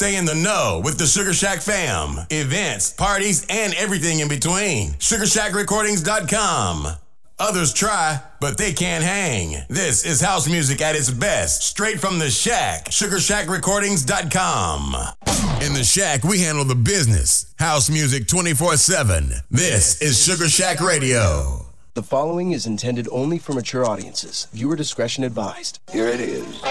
Stay in the know with the Sugar Shack fam. Events, parties, and everything in between. SugarShackRecordings.com. Others try, but they can't hang. This is house music at its best, straight from the shack. SugarShackRecordings.com. In the shack, we handle the business. House music 24 7. This is Sugar Shack Radio. The following is intended only for mature audiences. Viewer discretion advised. Here it is.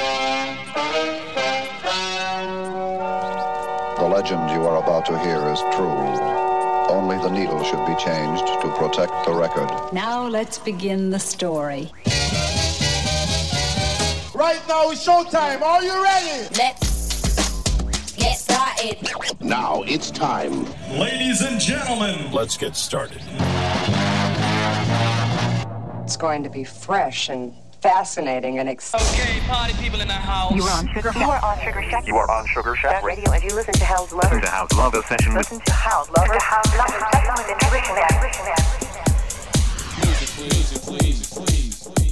The legend you are about to hear is true. Only the needle should be changed to protect the record. Now let's begin the story. Right now it's showtime. Are you ready? Let's get started. Now it's time. Ladies and gentlemen, let's get started. It's going to be fresh and fascinating and exciting. Okay, party people in the house. You are on Sugar Shack. You are on Sugar Shack. You are on Sugar Shack Radio, and you listen to House Lovers. Listen to House Lovers session. Listen to House Lovers. To House Lovers session with intuition. Music, please, please, please, please.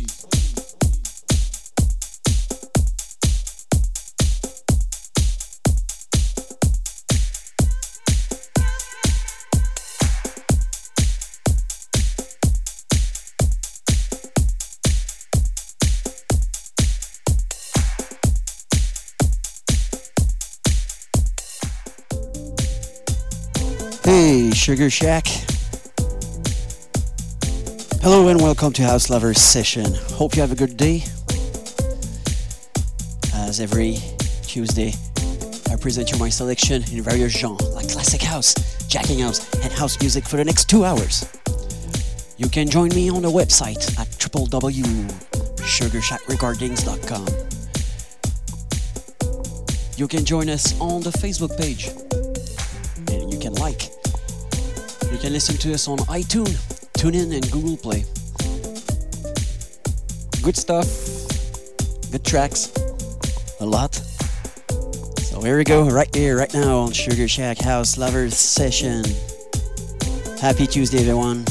Hey, Sugar Shack. Hello and welcome to House Lovers Session. Hope you have a good day. As every Tuesday, I present you my selection in various genres like classic house, jacking house, and house music for the next two hours. You can join me on the website at www.sugarshackrecordings.com. You can join us on the Facebook page Can listen to us on iTunes, TuneIn, and Google Play. Good stuff, good tracks, a lot. So here we go, right here, right now on Sugar Shack House Lovers Session. Happy Tuesday, everyone.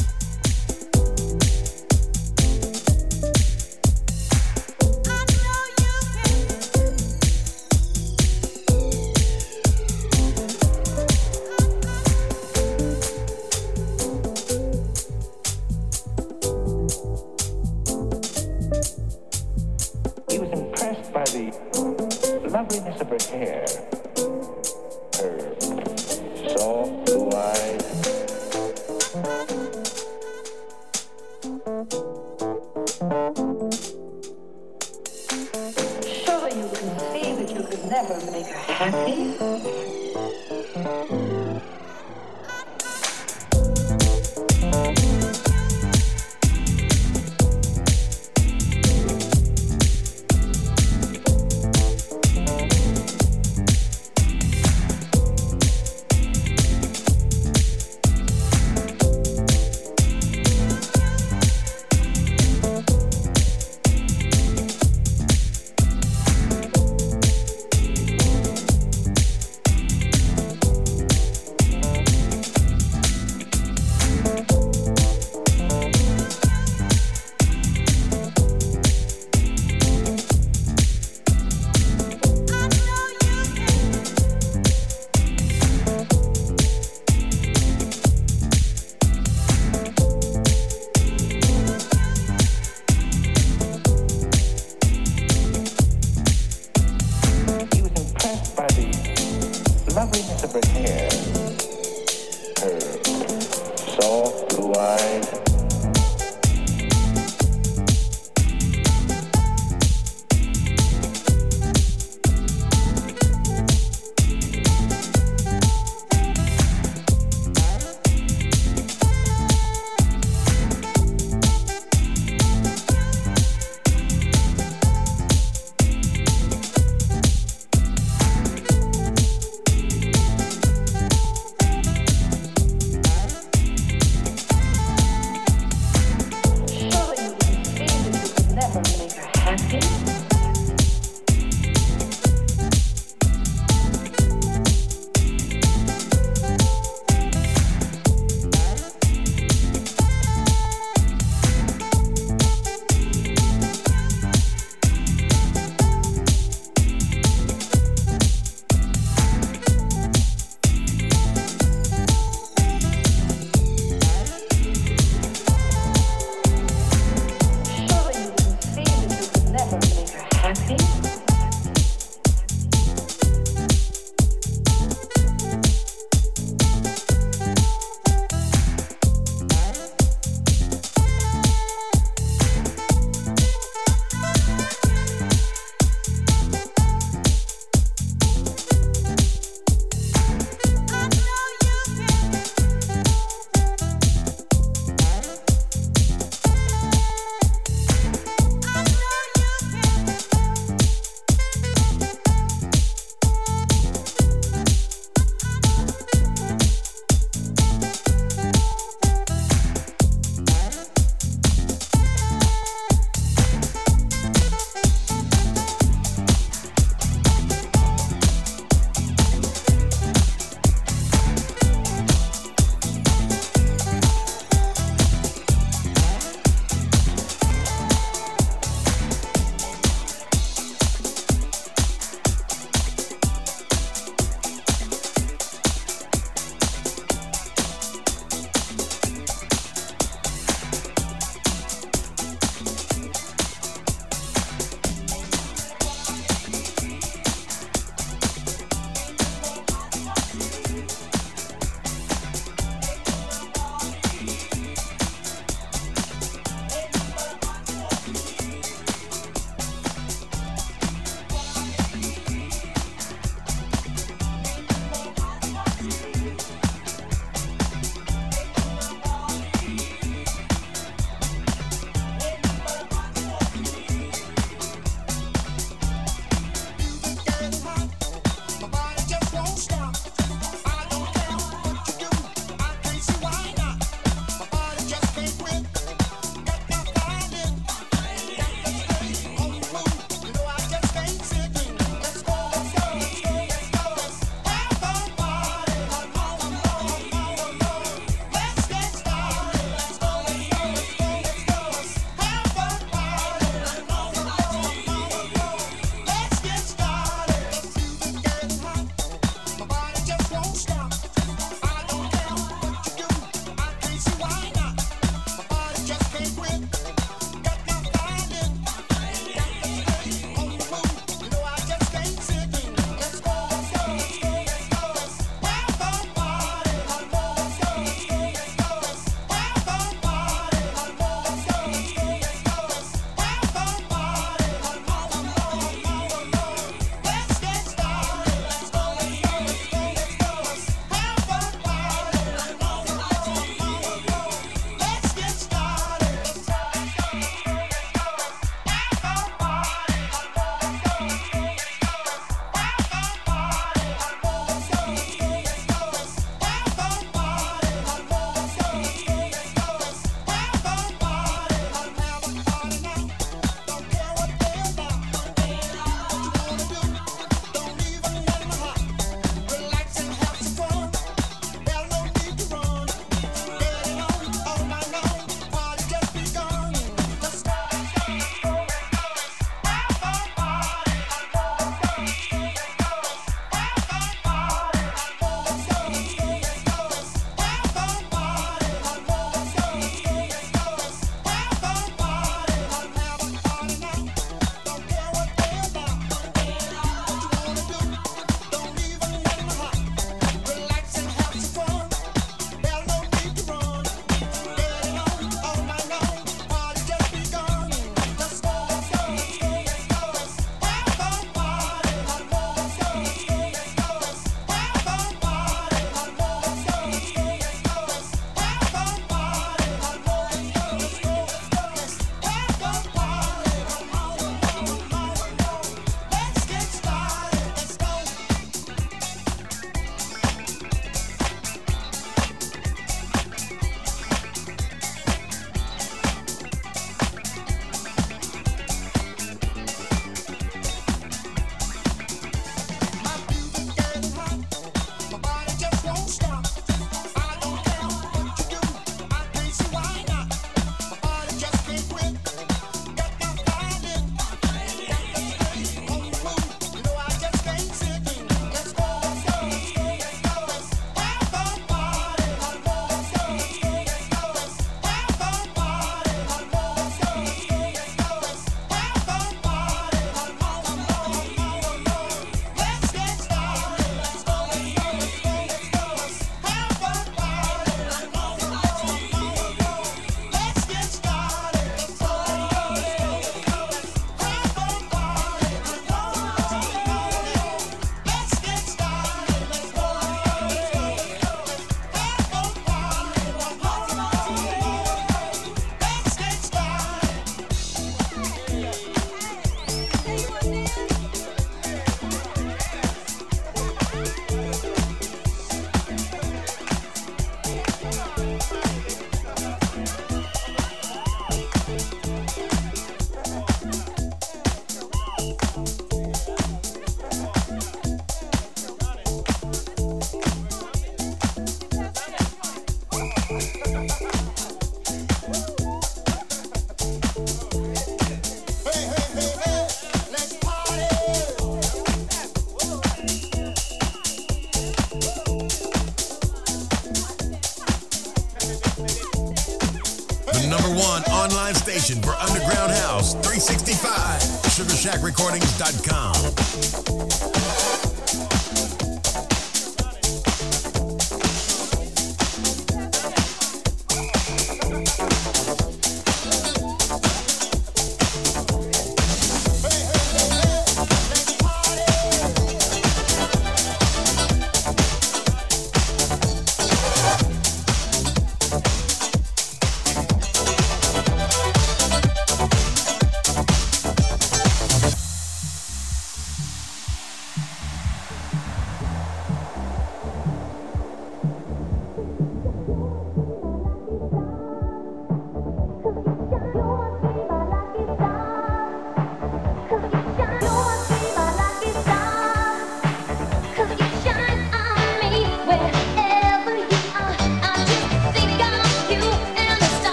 SugarShackRecordings.com.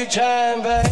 you time, baby.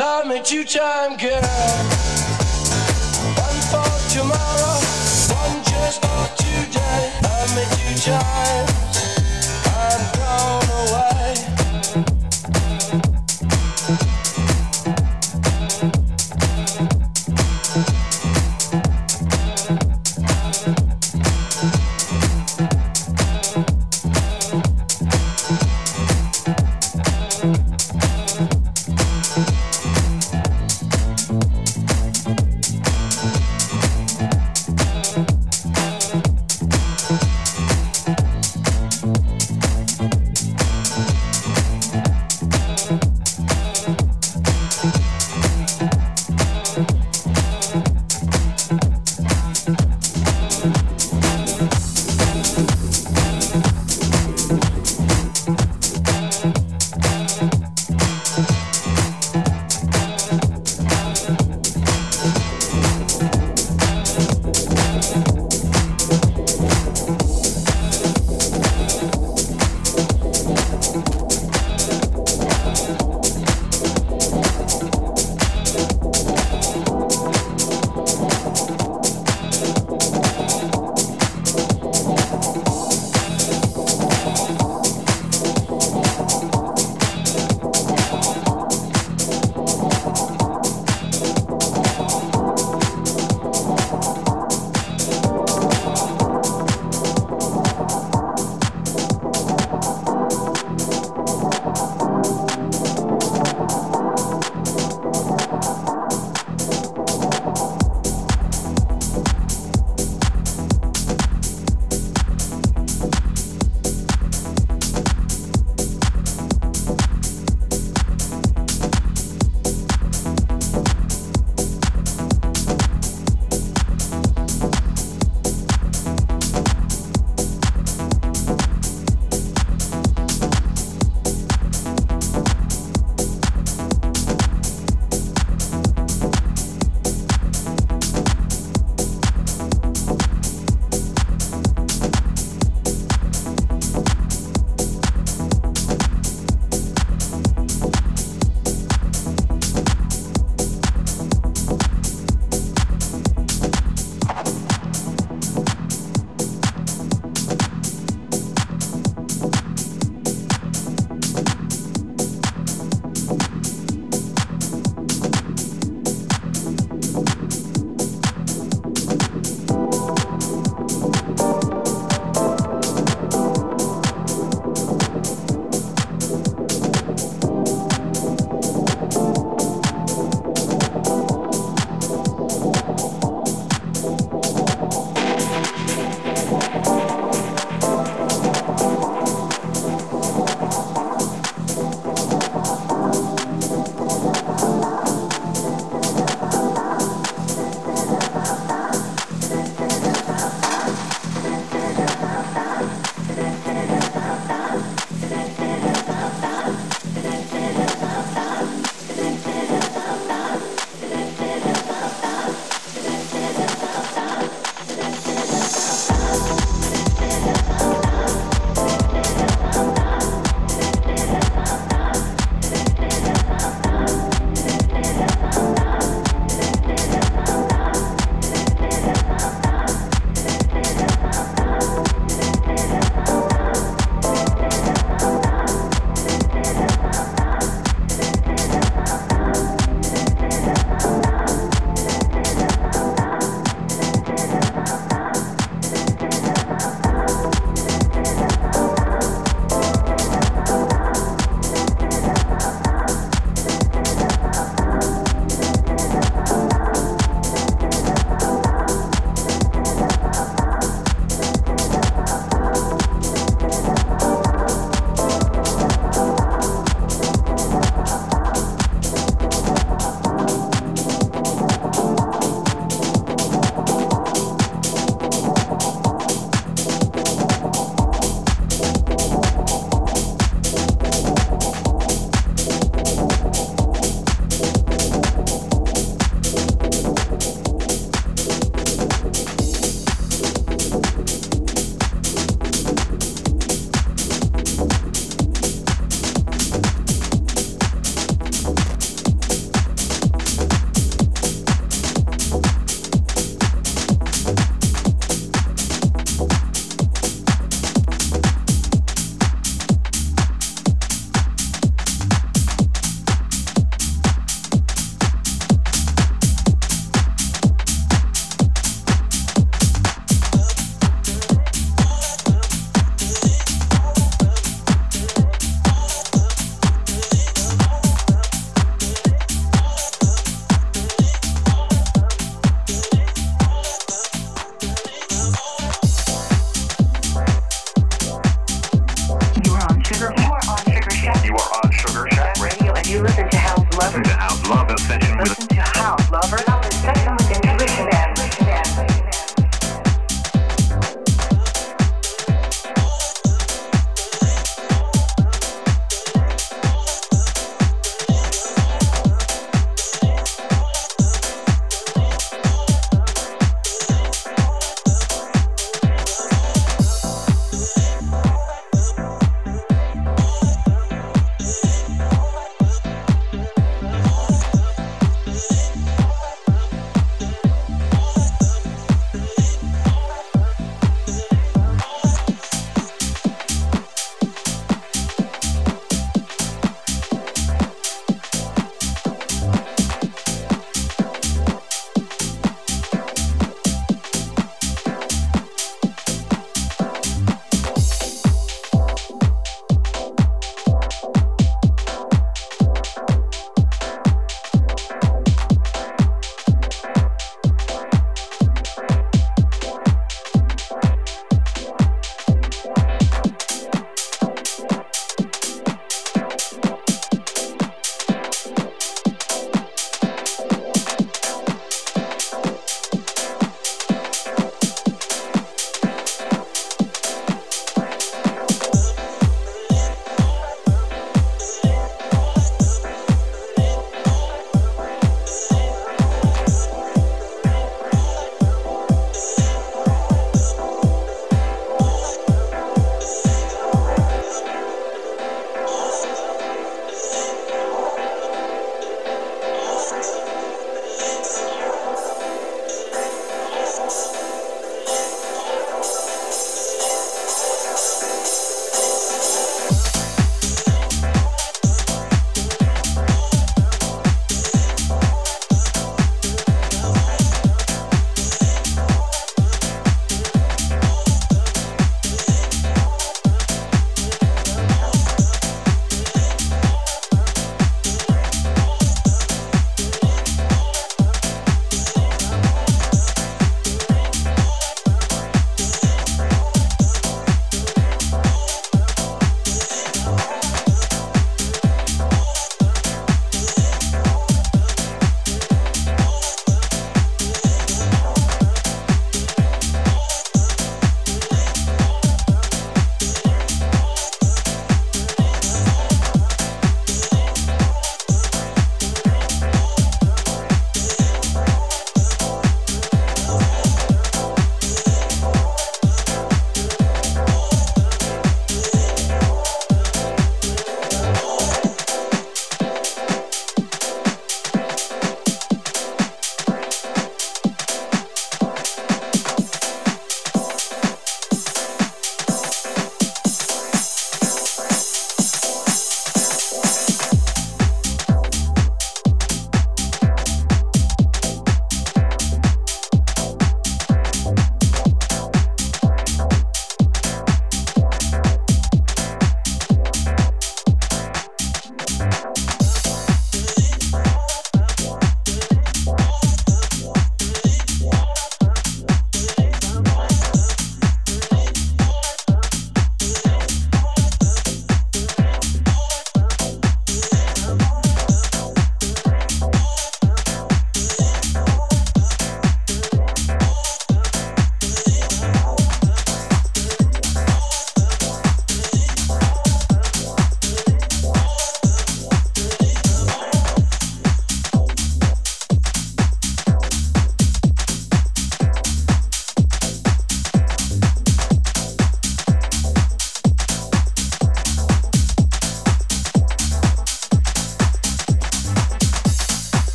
Love me two time, girl. One for tomorrow, one just for today. Love me two times.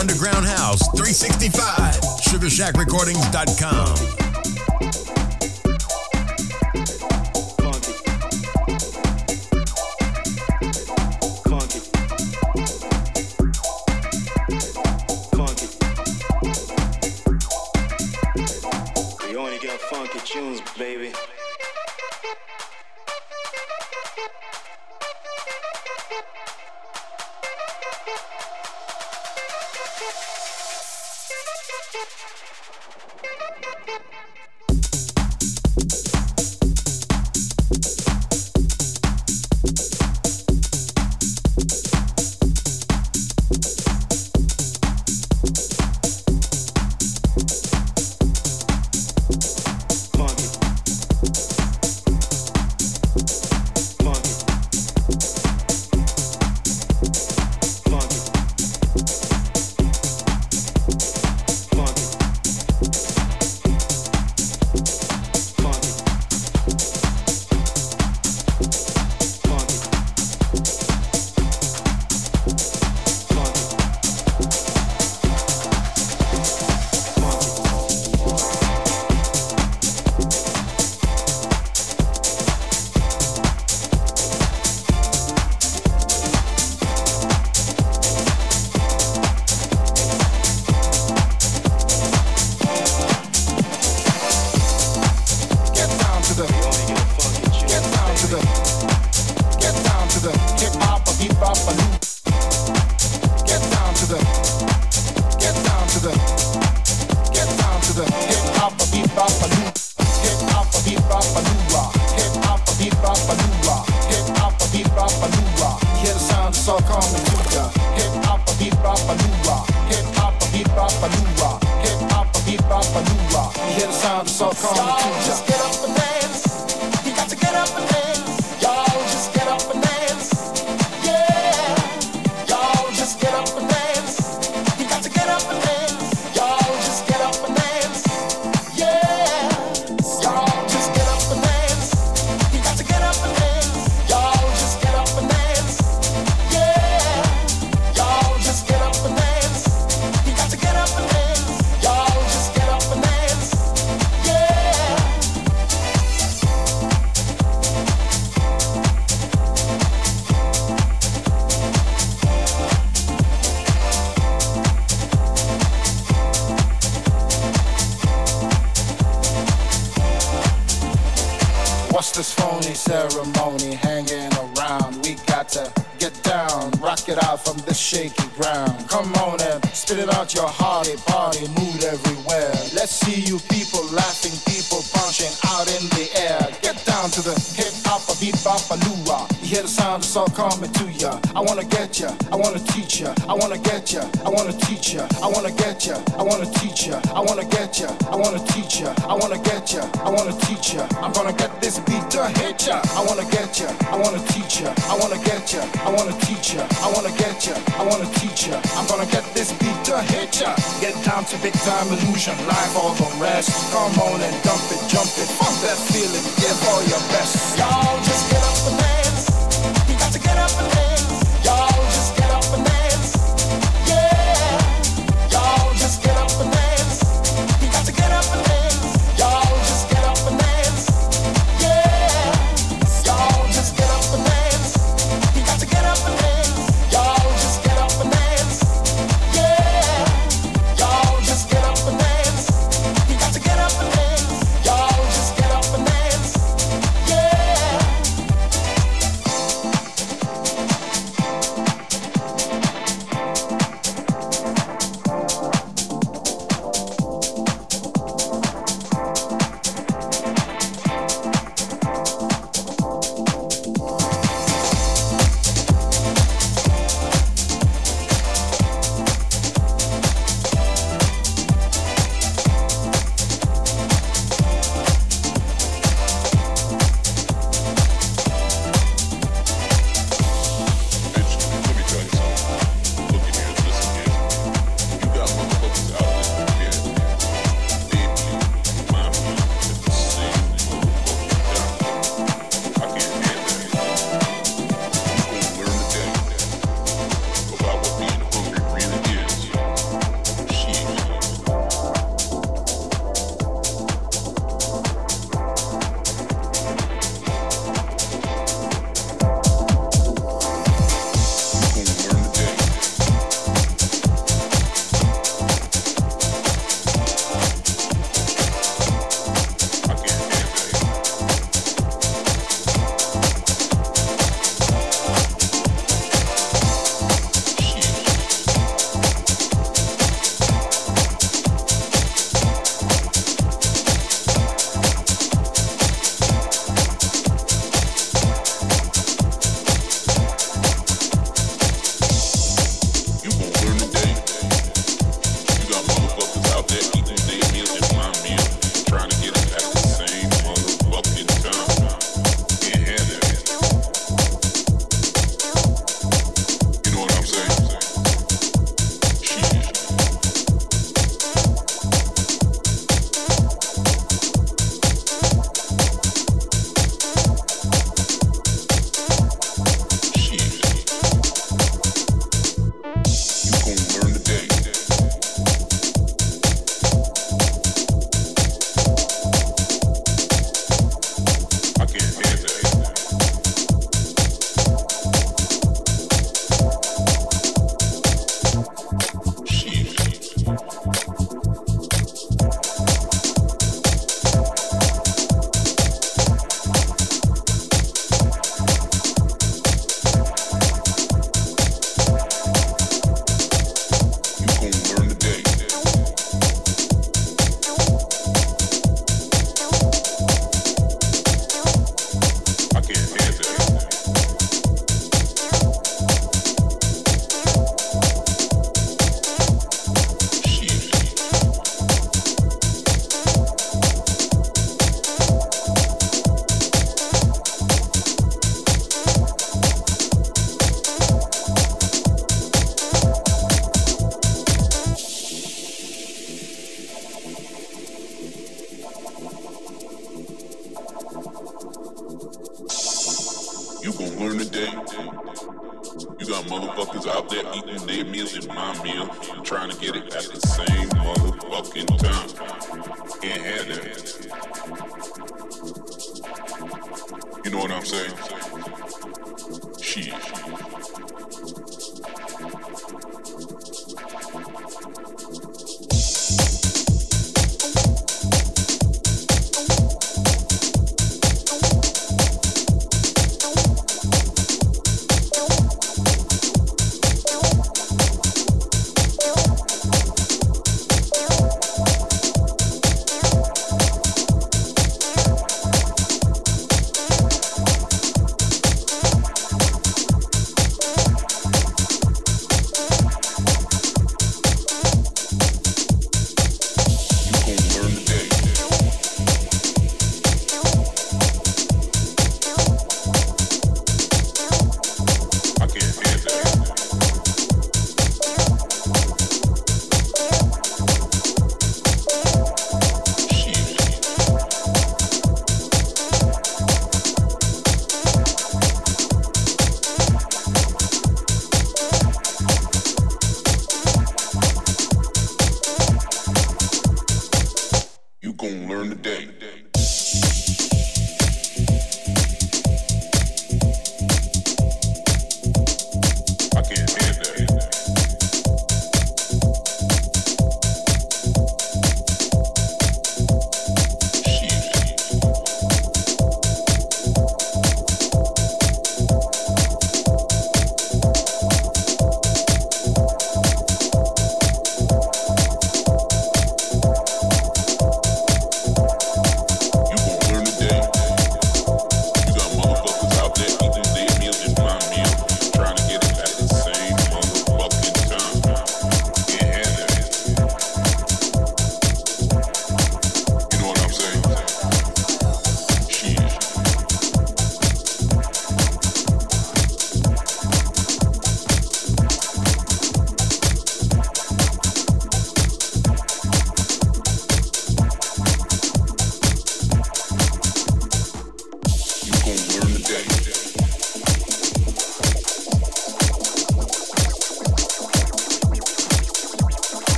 Underground House 365. SugarShackRecordings.com. Tunes, baby.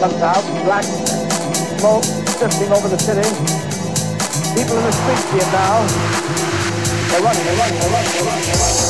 Comes out, black smoke drifting over the city. People in the streets it now. They're running, they're running, they're running, they're running. They're running.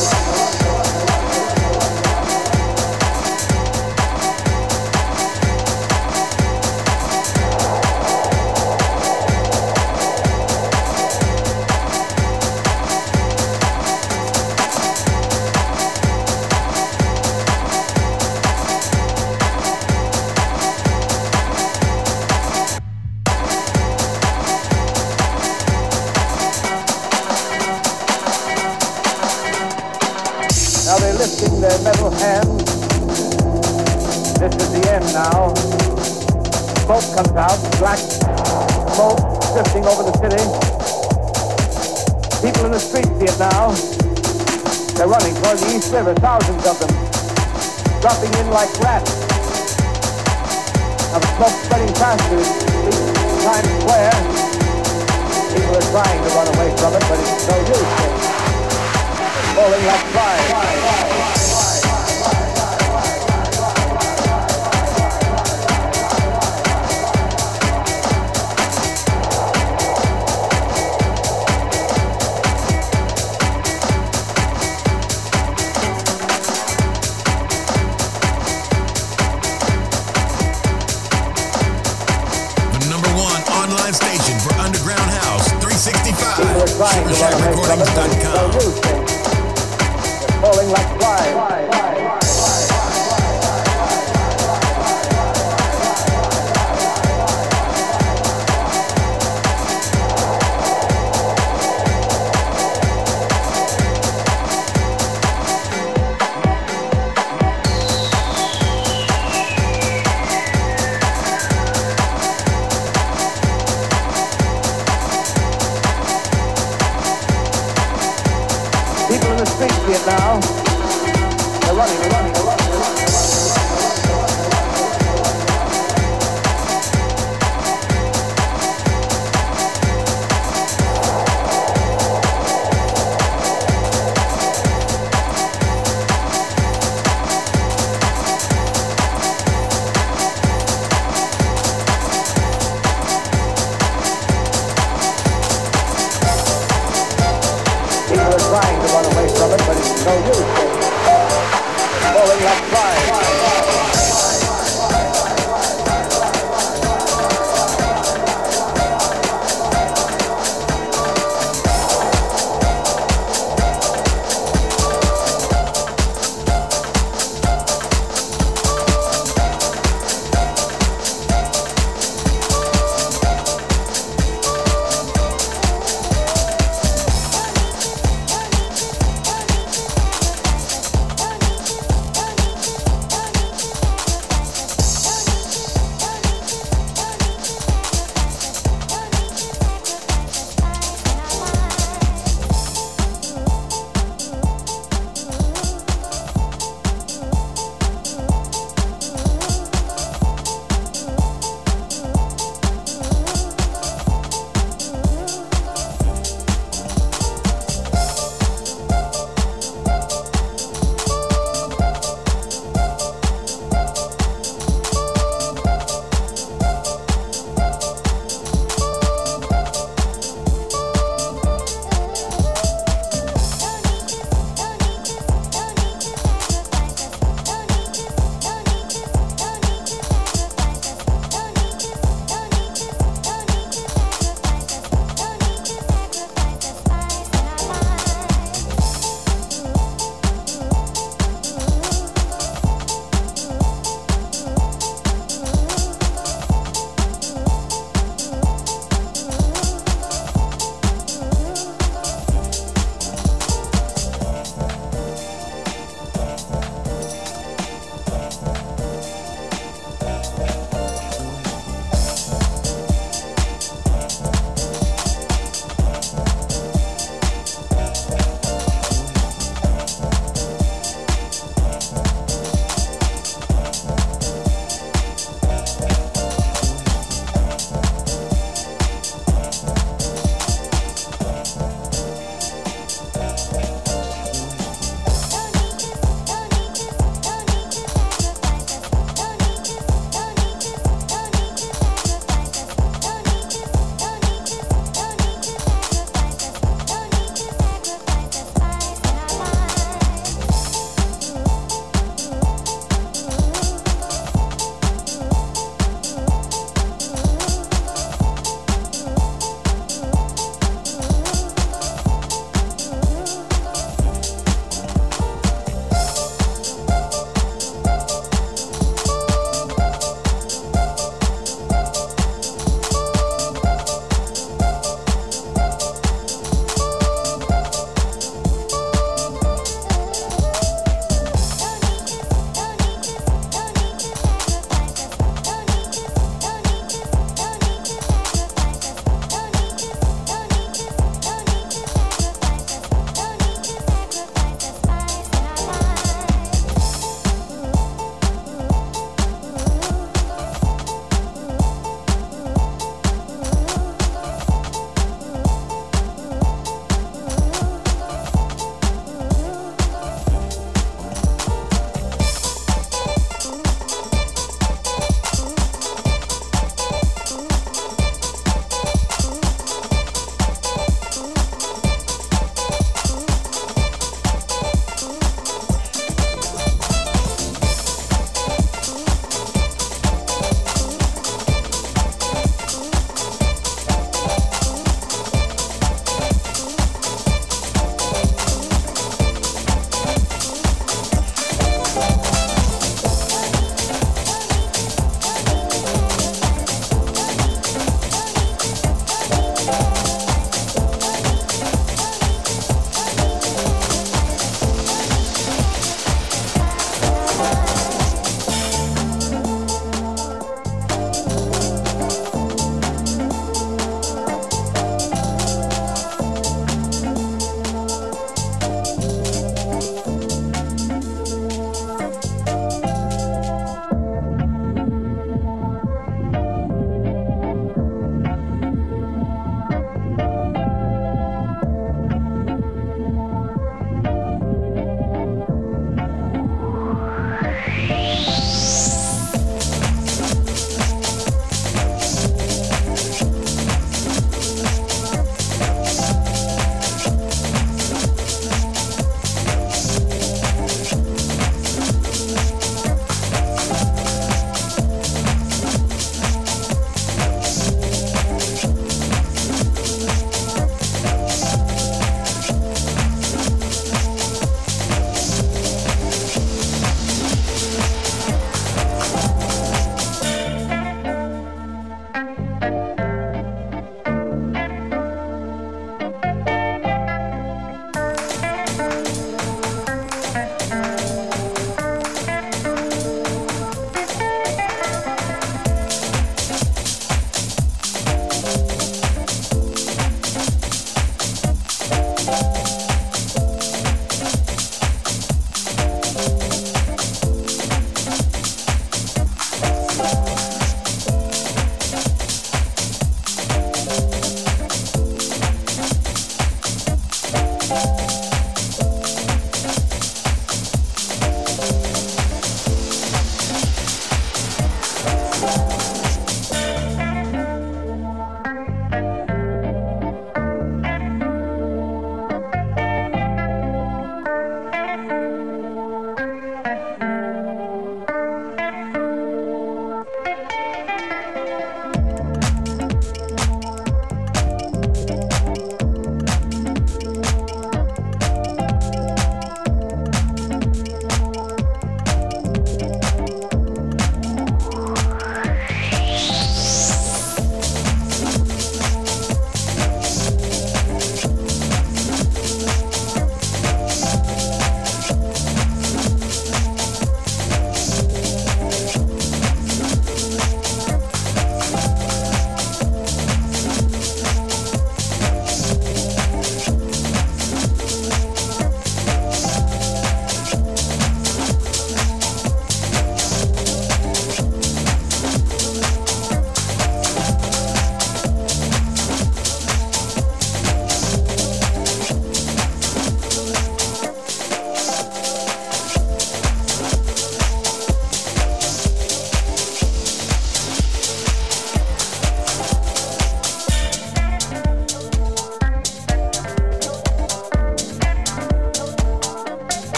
Black smoke drifting over the city. People in the streets see it now. They're running toward the East River, thousands of them, dropping in like rats. Now the smoke spreading faster. Reaches Times Square. People are trying to run away from it, but it's no use falling like flies. They're falling like flies.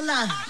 alive.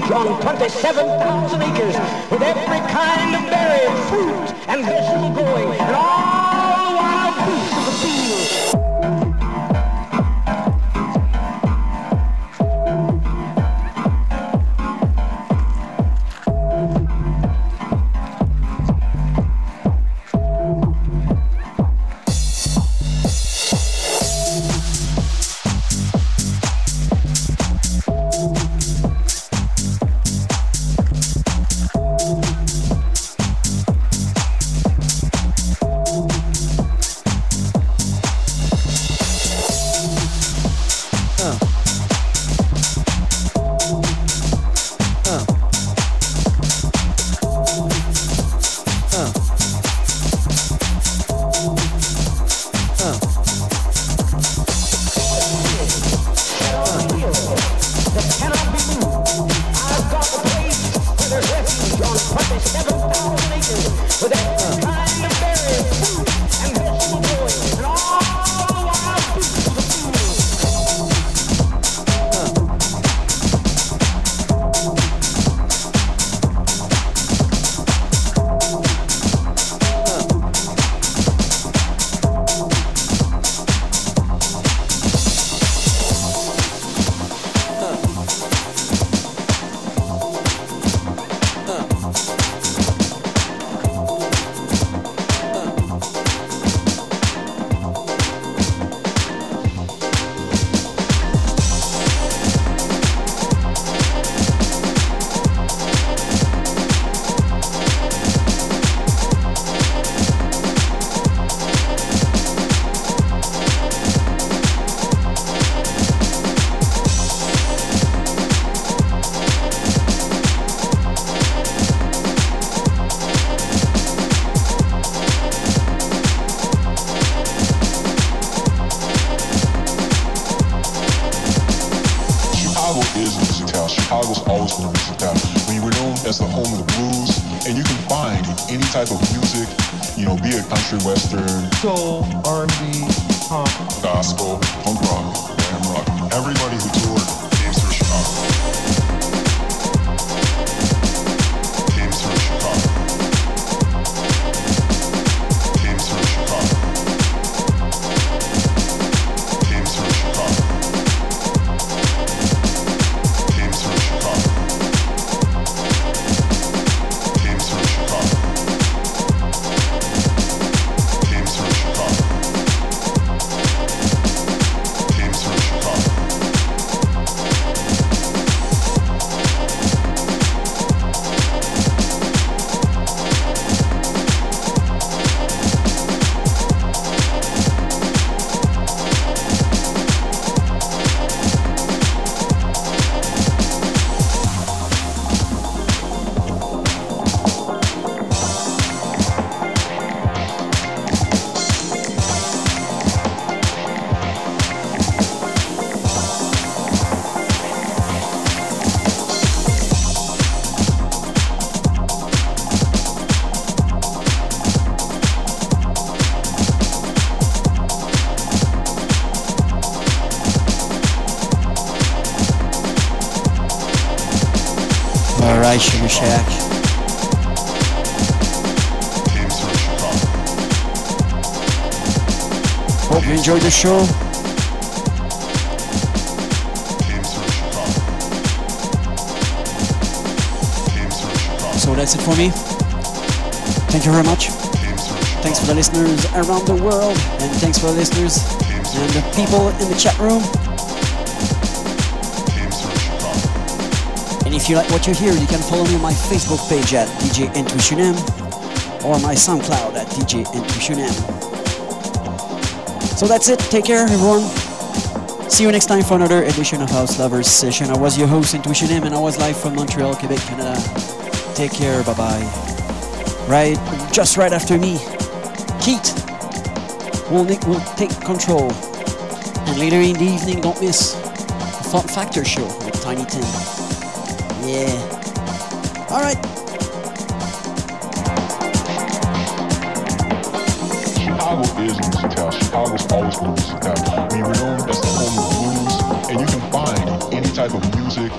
refuge on 27,000 acres with every kind of berry, fruit, and vegetable growing, and all country, western, soul, Alright, Sugar Shack. Hope you enjoyed the show. So that's it for me. Thank you very much. Thanks for the listeners around the world, and thanks for the listeners and the people in the chat room. If you like what you hear, you can follow me on my Facebook page at DJ Intuition M or my SoundCloud at DJ Intuition M. So that's it. Take care, everyone. See you next time for another edition of House Lovers Session. I was your host, Intuition M, and I was live from Montreal, Quebec, Canada. Take care. Bye bye. Right, just right after me, Keith will, will take control. And later in the evening, don't miss the Fun Factor show with Tiny Tim. Yeah. All right. Chicago is music town. Chicago's always been a music town. When you were known as the home of blues, and you can find any type of music,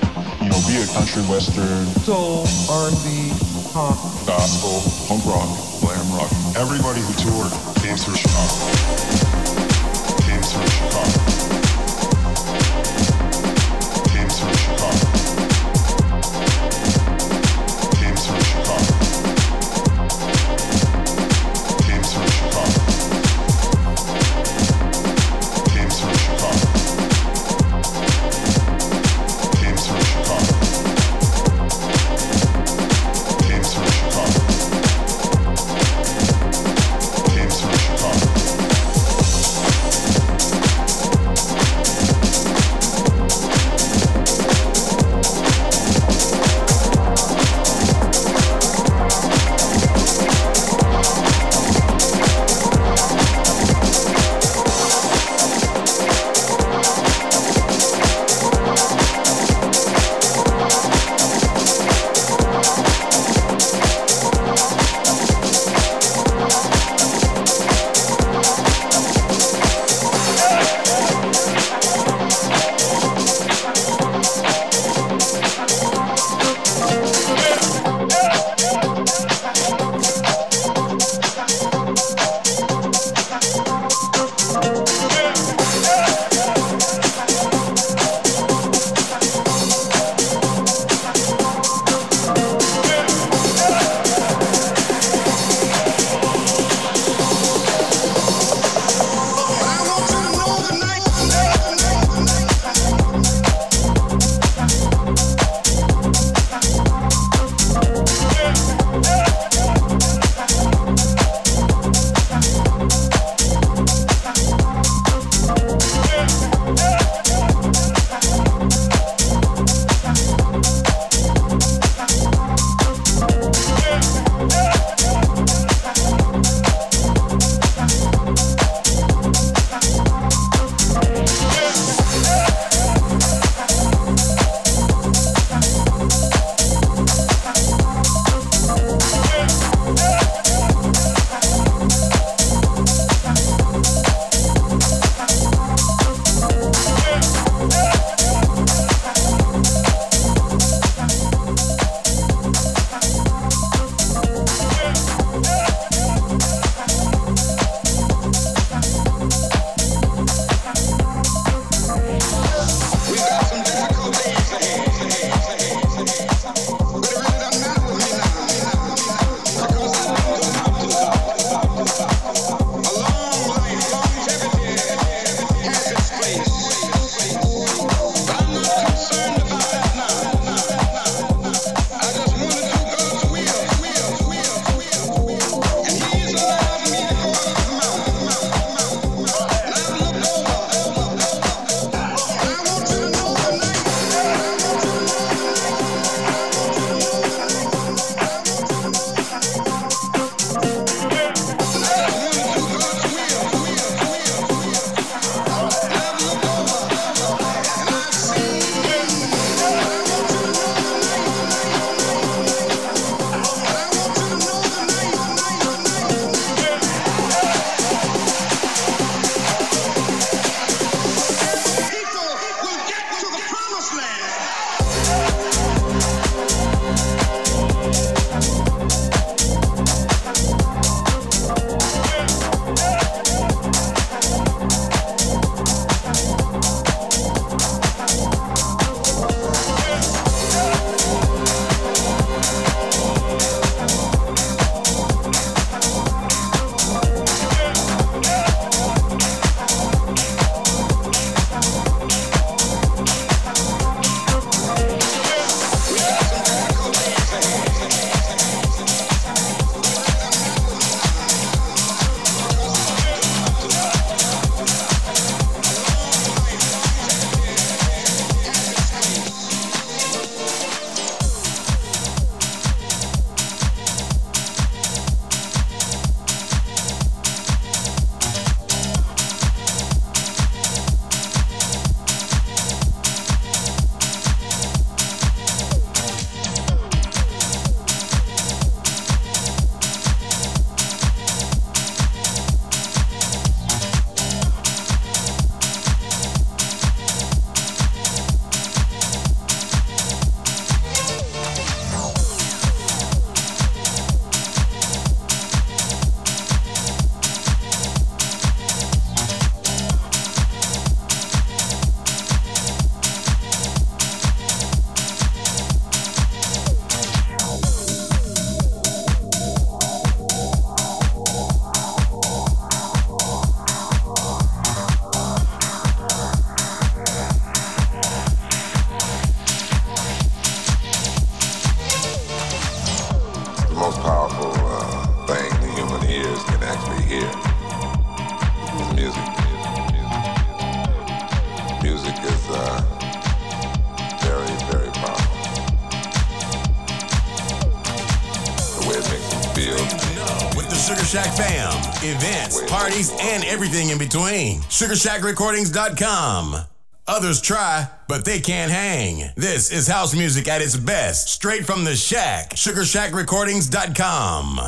you know, be it country, western, soul, R&B, pop, gospel, punk rock, glam rock. Everybody who toured came through Chicago. Everything in between. SugarShackRecordings.com. Others try, but they can't hang. This is house music at its best, straight from the shack. SugarShackRecordings.com.